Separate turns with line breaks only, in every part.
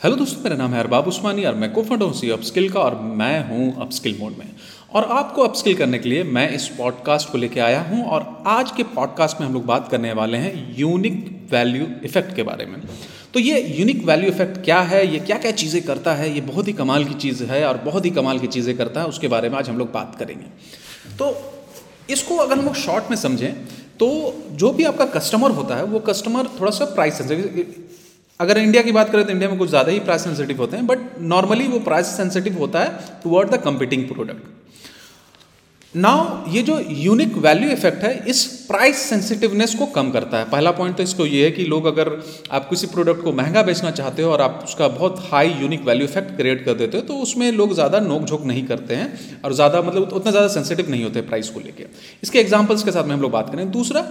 Hello दोस्तों, मेरा नाम है अरबाब उस्मानी और मैं को फाउंडर हूँ सी अपस्किल का और मैं हूँ अपस्किल मोड में। और आपको अपस्किल करने के लिए मैं इस पॉडकास्ट को लेके आया हूँ और आज के पॉडकास्ट में हम लोग बात करने वाले हैं यूनिक वैल्यू इफ़ेक्ट के बारे में। तो ये यूनिक वैल्यू इफ़ेक्ट क्या है? ये क्या क्या चीज़ें करता है? ये बहुत ही कमाल की चीज़ है और बहुत ही कमाल की चीज़ें करता है, उसके बारे में आज हम लोग बात करेंगे। तो इसको अगर हम लोग शॉर्ट में समझें तो जो भी आपका कस्टमर होता है, वो कस्टमर थोड़ा सा प्राइस अगर इंडिया की बात करें तो इंडिया में कुछ ज़्यादा ही प्राइस सेंसिटिव होते हैं बट नॉर्मली वो प्राइस सेंसिटिव होता है toward the competing product now ये जो यूनिक वैल्यू इफ़ेक्ट है, इस प्राइस सेंसिटिवनेस को कम करता है। पहला पॉइंट तो इसको ये है कि लोग अगर आप किसी प्रोडक्ट को महँगा बेचना चाहते हो और आप उसका बहुत high unique value effect create कर देते हो तो उसमें लोग ज़्यादा नोक झोंक नहीं करते हैं और ज़्यादा मतलब उतना ज़्यादा सेंसिटिव नहीं होते प्राइस को लेकर इसके एग्जाम्पल्स के साथ में हम लोग बात करें। दूसरा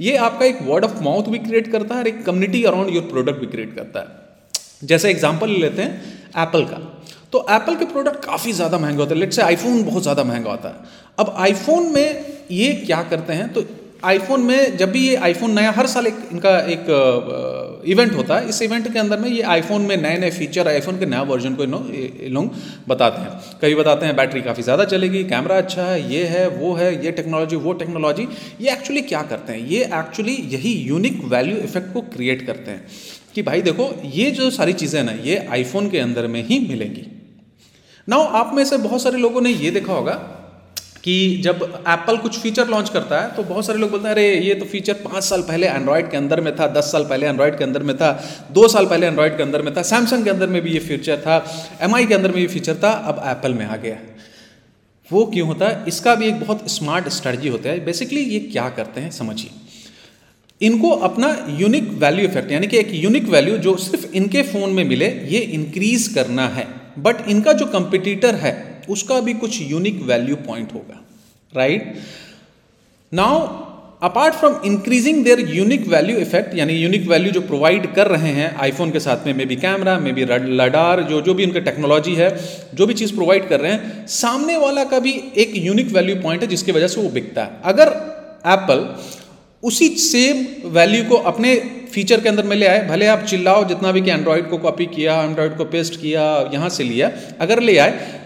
ये आपका एक वर्ड ऑफ़ माउथ भी क्रिएट करता है और एक कम्युनिटी अराउंड योर प्रोडक्ट भी क्रिएट करता है। जैसे एग्ज़ाम्पल लेते हैं एप्पल का। तो एप्पल के प्रोडक्ट काफ़ी ज़्यादा महँगे होते हैं। लेट से आईफोन बहुत ज़्यादा महँगा होता है। अब आईफोन में ये क्या करते हैं? तो आईफोन में जब भी ये आईफोन नया, हर साल एक इनका एक इवेंट होता है, इस इवेंट के अंदर में ये आईफोन में नए नए फीचर आईफोन के नया वर्जन को इन लोग बताते हैं। कभी बताते हैं बैटरी काफ़ी ज़्यादा चलेगी कैमरा अच्छा है, ये है, वो है, ये टेक्नोलॉजी वो टेक्नोलॉजी ये एक्चुअली क्या करते हैं? ये एक्चुअली यही यूनिक वैल्यू इफ़ेक्ट को क्रिएट करते हैं कि भाई देखो, ये जो सारी चीज़ें ना, ये आईफोन के अंदर में ही मिलेंगी। नाउ आप में से बहुत सारे लोगों ने ये देखा होगा कि जब एप्पल कुछ फीचर लॉन्च करता है तो बहुत सारे लोग बोलते हैं, अरे, ये तो फीचर पाँच साल पहले एंड्रॉयड के अंदर में था, दस साल पहले एंड्रॉयड के अंदर में था, दो साल पहले एंड्रॉयड के अंदर में था सैमसंग के अंदर में भी ये फीचर था MI के अंदर में ये फीचर था, अब एप्पल में आ गया वो क्यों होता है? इसका भी एक बहुत स्मार्ट स्ट्रेटजी होता है। बेसिकली ये क्या करते हैं, समझिए। इनको अपना यूनिक वैल्यू इफ़ेक्ट यानी कि एक यूनिक वैल्यू जो सिर्फ़ इनके फ़ोन में मिले, ये इंक्रीज करना है। बट इनका जो कंपिटिटर है उसका भी कुछ यूनिक वैल्यू पॉइंट होगा right now apart from increasing their unique value effect यानी यूनिक वैल्यू जो प्रोवाइड कर रहे हैं आईफोन के साथ में maybe camera maybe lidar जो जो भी उनका टेक्नोलॉजी है, जो भी चीज़ प्रोवाइड कर रहे हैं, सामने वाला का भी एक यूनिक वैल्यू पॉइंट है जिसकी वजह से वो बिकता है। अगर एप्पल उसी सेम वैल्यू को अपने फीचर के अंदर में ले आए, भले आप चिल्लाओ, जितना भी कि एंड्रॉयड को कॉपी किया एंड्रॉयड को पेस्ट किया, यहाँ से लिया, अगर ले आए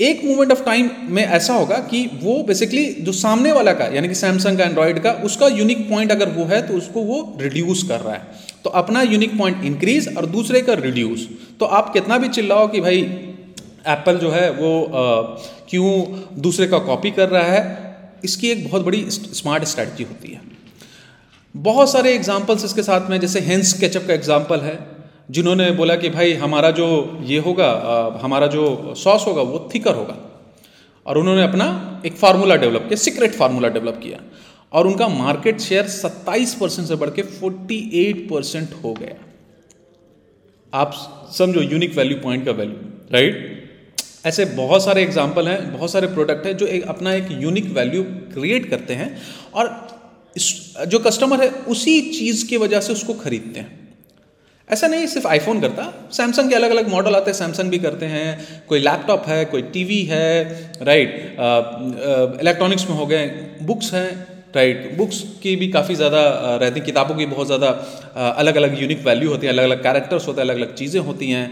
एक मोमेंट ऑफ़ टाइम में ऐसा होगा कि वो बेसिकली जो सामने वाला का, यानी कि सैमसंग का एंड्रॉयड का, उसका यूनिक पॉइंट अगर वो है तो उसको वो रिड्यूस कर रहा है। तो अपना यूनिक पॉइंट इंक्रीज और दूसरे का रिड्यूस तो आप कितना भी चिल्लाओ कि भाई एप्पल जो है वो क्यों दूसरे का कॉपी कर रहा है, इसकी एक बहुत बड़ी स्मार्ट स्ट्रैटी होती है। बहुत सारे एग्जाम्पल्स इसके साथ में, जैसे हेंस केचअप का एग्ज़ाम्पल है। जिन्होंने बोला कि भाई हमारा जो ये होगा हमारा जो सॉस होगा, वो थिकर होगा। और उन्होंने अपना एक फार्मूला डेवलप किया सीक्रेट फार्मूला डेवलप किया। और उनका मार्केट शेयर 27 परसेंट से बढ़ के 48 परसेंट हो गया। आप समझो यूनिक वैल्यू पॉइंट का वैल्यू राइट ऐसे बहुत सारे एग्ज़ाम्पल हैं, बहुत सारे प्रोडक्ट हैं जो एक अपना एक यूनिक वैल्यू क्रिएट करते हैं। और जो कस्टमर है, उसी चीज़ की वजह से उसको खरीदते हैं। ऐसा नहीं, सिर्फ़ आईफोन करता। सैमसंग के अलग अलग मॉडल आते हैं सैमसंग भी करते हैं। कोई लैपटॉप है, कोई टीवी है राइट इलेक्ट्रॉनिक्स में हो गए बुक्स हैं। राइट बुक्स की भी काफ़ी ज़्यादा रहती किताबों की बहुत ज़्यादा अलग अलग यूनिक वैल्यू होती है अलग अलग कैरेक्टर्स होते हैं अलग अलग चीज़ें होती हैं।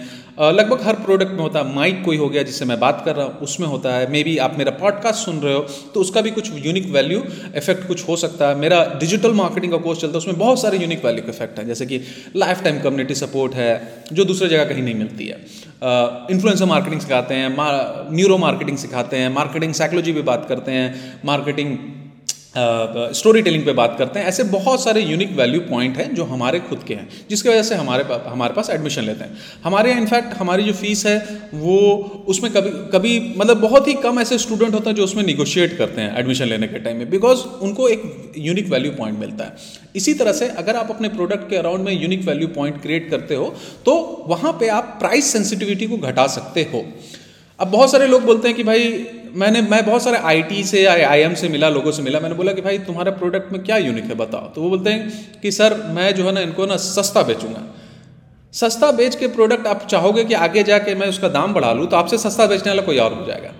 लगभग हर प्रोडक्ट में होता है माइक कोई हो गया जिससे मैं बात कर रहा हूँ, उसमें होता है। मे बी आप मेरा पॉडकास्ट सुन रहे हो तो उसका भी कुछ यूनिक वैल्यू इफ़ेक्ट कुछ हो सकता है। मेरा डिजिटल मार्केटिंग का कोर्स चलता है, उसमें बहुत सारे यूनिक वैल्यू के इफ़ेक्ट हैं, जैसे कि लाइफ टाइम कम्युनिटी सपोर्ट है, जो दूसरी जगह कहीं नहीं मिलती है। इन्फ्लुएंसर मार्केटिंग सिखाते हैं न्यूरो मार्केटिंग सिखाते हैं मार्केटिंग साइकोलॉजी भी बात करते हैं मार्केटिंग स्टोरी टेलिंग पे बात करते हैं। ऐसे बहुत सारे यूनिक वैल्यू पॉइंट हैं जो हमारे खुद के हैं जिसकी वजह से हमारे पा, हमारे पास एडमिशन लेते हैं। हमारे यहाँ इनफैक्ट हमारी जो फ़ीस है वो उसमें कभी कभी मतलब बहुत ही कम ऐसे स्टूडेंट होते हैं जो उसमें निगोशिएट करते हैं एडमिशन लेने के टाइम में बिकॉज़ उनको एक यूनिक वैल्यू पॉइंट मिलता है। इसी तरह से अगर आप अपने प्रोडक्ट के अराउंड में यूनिक वैल्यू पॉइंट क्रिएट करते हो तो वहाँ पर आप प्राइस सेंसिटिविटी को घटा सकते हो। अब बहुत सारे लोग बोलते हैं कि भाई मैंने, मैं बहुत सारे आईटी से आई एम से मिला, लोगों से मिला, मैंने बोला कि भाई तुम्हारा प्रोडक्ट में क्या यूनिक है बताओ। तो वो बोलते हैं कि सर, मैं जो है ना, इनको ना सस्ता बेचूँगा। सस्ता बेच के प्रोडक्ट आप चाहोगे कि आगे जाके मैं उसका दाम बढ़ा लूँ तो आपसे सस्ता बेचने वाला कोई और हो जाएगा।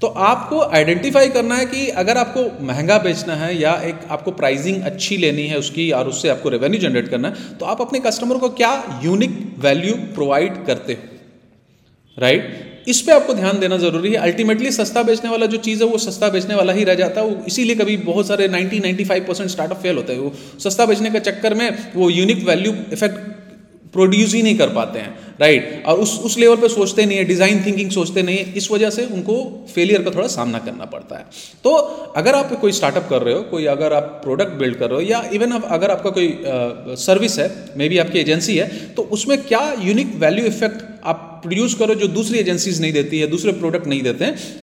तो आपको आइडेंटिफाई करना है कि अगर आपको महँगा बेचना है, या एक आपको प्राइसिंग अच्छी लेनी है उसकी, और उससे आपको रेवेन्यू जनरेट करना है तो आप अपने कस्टमर को क्या यूनिक वैल्यू प्रोवाइड करते हो? राइट इस पर आपको ध्यान देना ज़रूरी है। अल्टीमेटली सस्ता बेचने वाला जो चीज़ है, वो सस्ता बेचने वाला ही रह जाता है। वो इसीलिए कभी बहुत सारे 90 95 परसेंट स्टार्टअप फेल होते हैं। वो सस्ता बेचने के चक्कर में वो यूनिक वैल्यू इफ़ेक्ट प्रोड्यूस ही नहीं कर पाते हैं राइट और उस उस लेवल पे सोचते नहीं है डिज़ाइन थिंकिंग सोचते नहीं है। इस वजह से उनको फेलियर का थोड़ा सामना करना पड़ता है। तो अगर आप कोई स्टार्टअप कर रहे हो, कोई अगर आप प्रोडक्ट बिल्ड कर रहे हो, या इवन अगर आपका कोई सर्विस है मे बी आपकी एजेंसी है तो उसमें क्या यूनिक वैल्यू इफ़ेक्ट आप प्रोड्यूस करो जो दूसरी एजेंसीज नहीं देती है, दूसरे प्रोडक्ट नहीं देते हैं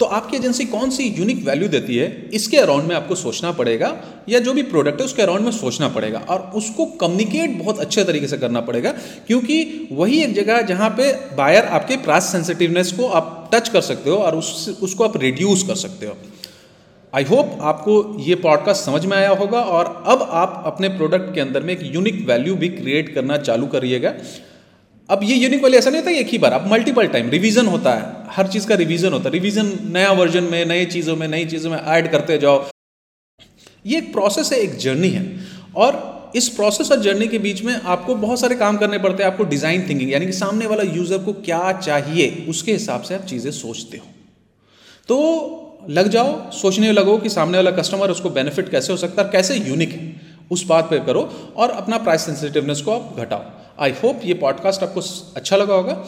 तो आपकी एजेंसी कौन सी यूनिक वैल्यू देती है, इसके अराउंड में आपको सोचना पड़ेगा, या जो भी प्रोडक्ट है, उसके अराउंड में सोचना पड़ेगा, और उसको कम्युनिकेट बहुत अच्छे तरीके से करना पड़ेगा, क्योंकि वही एक जगह जहाँ पे बायर आपके प्राइस सेंसिटिवनेस को आप टच कर सकते हो, और उस, उसको आप रिड्यूस कर सकते हो। आई होप आपको ये पॉडकास्ट समझ में आया होगा, और अब आप अपने प्रोडक्ट के अंदर में एक यूनिक वैल्यू भी क्रिएट करना चालू करिएगा। अब ये यूनिक वाली ऐसा नहीं होता एक ही बार। अब मल्टीपल टाइम रिवीजन होता है। हर चीज़ का रिवीजन होता है। रिवीजन नया वर्जन में, नई चीज़ों में, नई चीज़ों में ऐड करते जाओ। ये एक प्रोसेस है, एक जर्नी है। और इस प्रोसेस और जर्नी के बीच में आपको बहुत सारे काम करने पड़ते हैं, आपको डिज़ाइन थिंकिंग यानी कि सामने वाला यूज़र को क्या चाहिए, उसके हिसाब से आप चीज़ें सोचते हो। तो लग जाओ, सोचने लगो कि सामने वाला कस्टमर उसको बेनिफिट कैसे हो सकता है, कैसे यूनिक है। उस बात पे करो और अपना प्राइस सेंसिटिवनेस को आप घटाओ। आई होप ये पॉडकास्ट आपको अच्छा लगा होगा।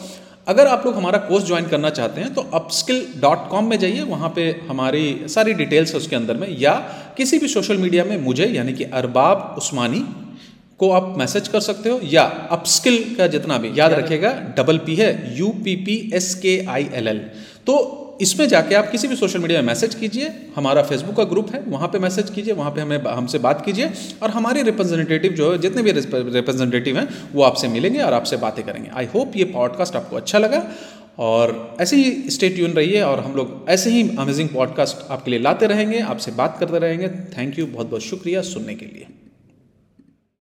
अगर आप लोग हमारा कोर्स ज्वाइन करना चाहते हैं तो अपस्किल डॉट कॉम में जाइए। वहाँ पे हमारी सारी डिटेल्स है उसके अंदर में। या किसी भी सोशल मीडिया में मुझे यानी कि अरबाब उस्मानी को आप मैसेज कर सकते हो। या अपस्किल का जितना भी याद रखिएगा डबल पी है U P P S K I L L तो इसमें जाके आप किसी भी सोशल मीडिया में मैसेज कीजिए। हमारा फेसबुक का ग्रुप है, वहाँ पे मैसेज कीजिए, वहाँ पे हमें हमसे बात कीजिए और हमारे रिप्रेजेंटेटिव जो है, जितने भी रिप्रेजेंटेटिव हैं, वो आपसे मिलेंगे और आपसे बातें करेंगे। आई होप ये पॉडकास्ट आपको अच्छा लगा और ऐसे ही स्टे ट्यून रहिए और हम लोग ऐसे ही अमेजिंग पॉडकास्ट आपके लिए लाते रहेंगे, आपसे बात करते रहेंगे। थैंक यू बहुत बहुत शुक्रिया सुनने के लिए।